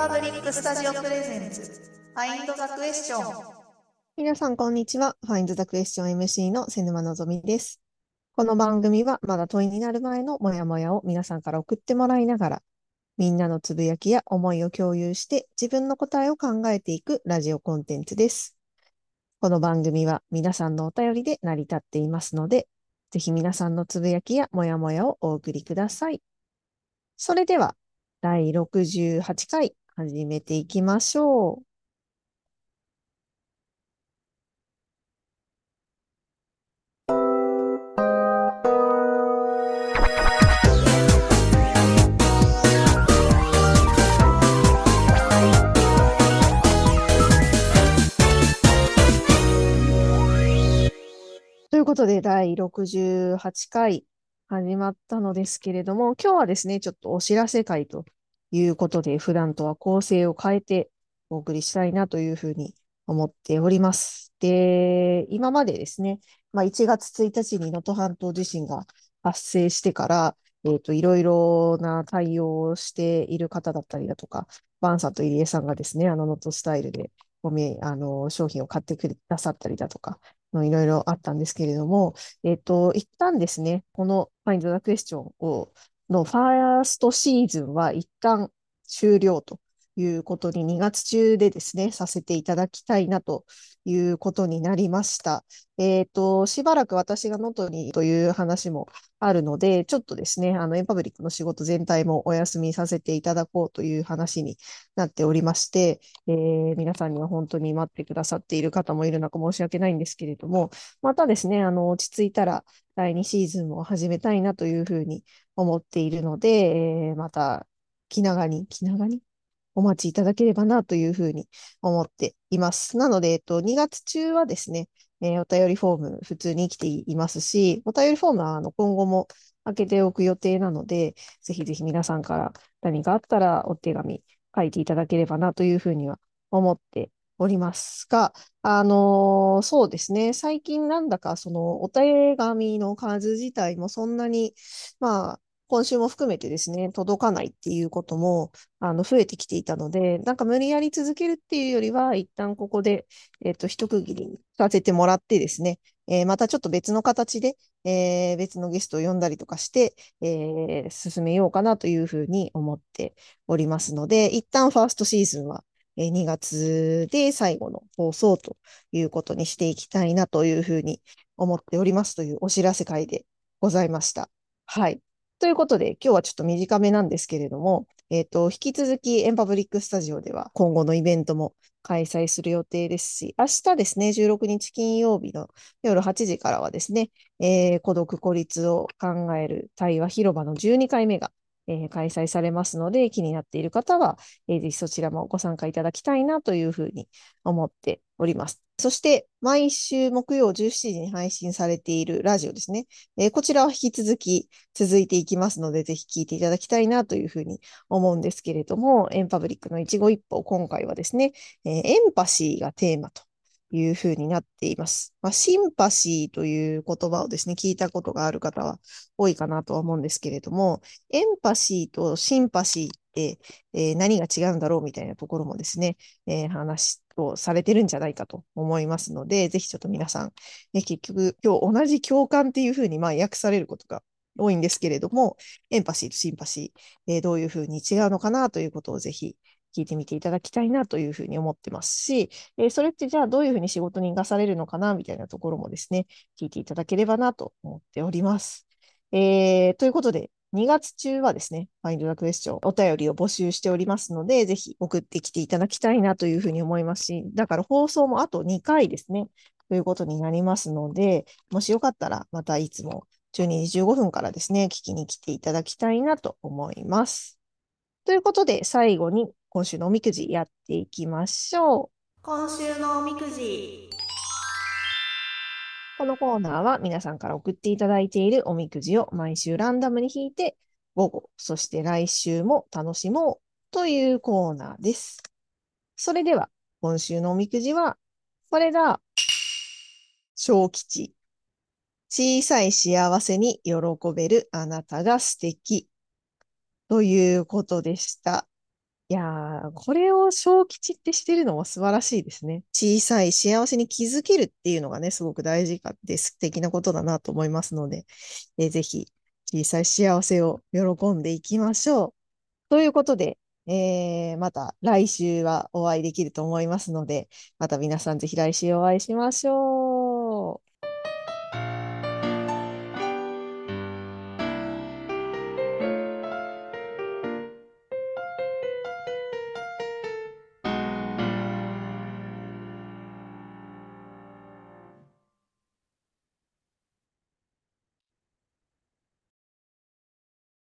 パブリックスタジオプレゼンツ、ファインドザクエスチョン。皆さん、こんにちは。Find the Question MC の瀬沼のぞみです。この番組は、まだ問いになる前のモヤモヤを皆さんから送ってもらいながら、みんなのつぶやきや思いを共有して、自分の答えを考えていくラジオコンテンツです。この番組は皆さんのお便りで成り立っていますので、ぜひ皆さんのつぶやきやモヤモヤをお送りください。それでは、第68回始めていきましょう。ということで、第68回始まったのですけれども、今日はですね、ちょっとお知らせ会ということで、普段とは構成を変えてお送りしたいなというふうに思っております。で、今までですね、まあ、1月1日に能登半島地震が発生してから、えっ、ー、と、いろいろな対応をしている方だったりだとか、バンさんと入江さんがですね、あの能登スタイルでごめ、あの、商品を買ってくださったりだとか、いろいろあったんですけれども、えっ、ー、と、一旦ですね、この Find the Question をのファーストシーズンは一旦終了ということに2月中でですね、させていただきたいなということになりました。えっ、ー、と、しばらく私が能登にという話もあるので、ちょっとですね、あの、エンパブリックの仕事全体もお休みさせていただこうという話になっておりまして、えー、皆さんには本当に待ってくださっている方もいる中申し訳ないんですけれども、またですね、あの、落ち着いたら第2シーズンも始めたいなというふうに思っているので、えー、また気長に、気長に？お待ちいただければなというふうに思っています。なので、えっと、2月中はですね、えー、お便りフォーム普通に来ていますし、お便りフォームはあの今後も開けておく予定なので、ぜひぜひ皆さんから何かあったらお手紙書いていただければなというふうには思っておりますが、あのー、そうですね、最近なんだかそのお手紙の数自体もそんなに、まあ、今週も含めてですね、届かないっていうことも、あの、増えてきていたので、なんか無理やり続けるっていうよりは、一旦ここで、えっ、と、一区切りにさせてもらってですね、えー、またちょっと別の形で、えー、別のゲストを呼んだりとかして、え、進めようかなというふうに思っておりますので、一旦ファーストシーズンは、2月で最後の放送ということにしていきたいなというふうに思っておりますというお知らせ会でございました。はい。ということで、今日はちょっと短めなんですけれども、えっ、ー、と、引き続きエンパブリックスタジオでは今後のイベントも開催する予定ですし、明日ですね、16日金曜日の夜8時からはですね、えー、孤独孤立を考える対話広場の12回目がえー、開催されますので、気になっている方は、えー、ぜひそちらもご参加いただきたいなというふうに思っております。そして、毎週木曜17時に配信されているラジオですね。えー、こちらは引き続き続いていきますので、ぜひ聞いていただきたいなというふうに思うんですけれども、エンパブリックの一期一歩、今回はですね、えー、エンパシーがテーマというふうになっています。まあ、シンパシーという言葉をですね、聞いたことがある方は多いかなとは思うんですけれども、エンパシーとシンパシーって、えー、何が違うんだろうみたいなところもですね、えー、話をされてるんじゃないかと思いますので、ぜひちょっと皆さん、ね、結局今日同じ共感っていうふうにまあ訳されることが多いんですけれども、エンパシーとシンパシー、えー、どういうふうに違うのかなということをぜひ聞いてみていただきたいなというふうに思ってますし、えー、それってじゃあどういうふうに仕事に生かされるのかなみたいなところもですね、聞いていただければなと思っております。えー、ということで、2月中はですね、Find the Question お便りを募集しておりますので、ぜひ送ってきていただきたいなというふうに思いますし、だから放送もあと2回ですね、ということになりますので、もしよかったらまたいつも12時15分からですね、聞きに来ていただきたいなと思います。ということで、最後に今週のおみくじやっていきましょう。今週のおみくじ。このコーナーは皆さんから送っていただいているおみくじを毎週ランダムに引いて、午後、そして来週も楽しもうというコーナーです。それでは、今週のおみくじは、これだ。小吉。小さい幸せに喜べるあなたが素敵。ということでした。いやー、これを小吉ってしてるのも素晴らしいですね。小さい幸せに気づけるっていうのがね、すごく大事かって素敵なことだなと思いますので、えーぜひ小さい幸せを喜んでいきましょう。ということで、えーまた来週はお会いできると思いますので、また皆さんぜひ来週お会いしましょう。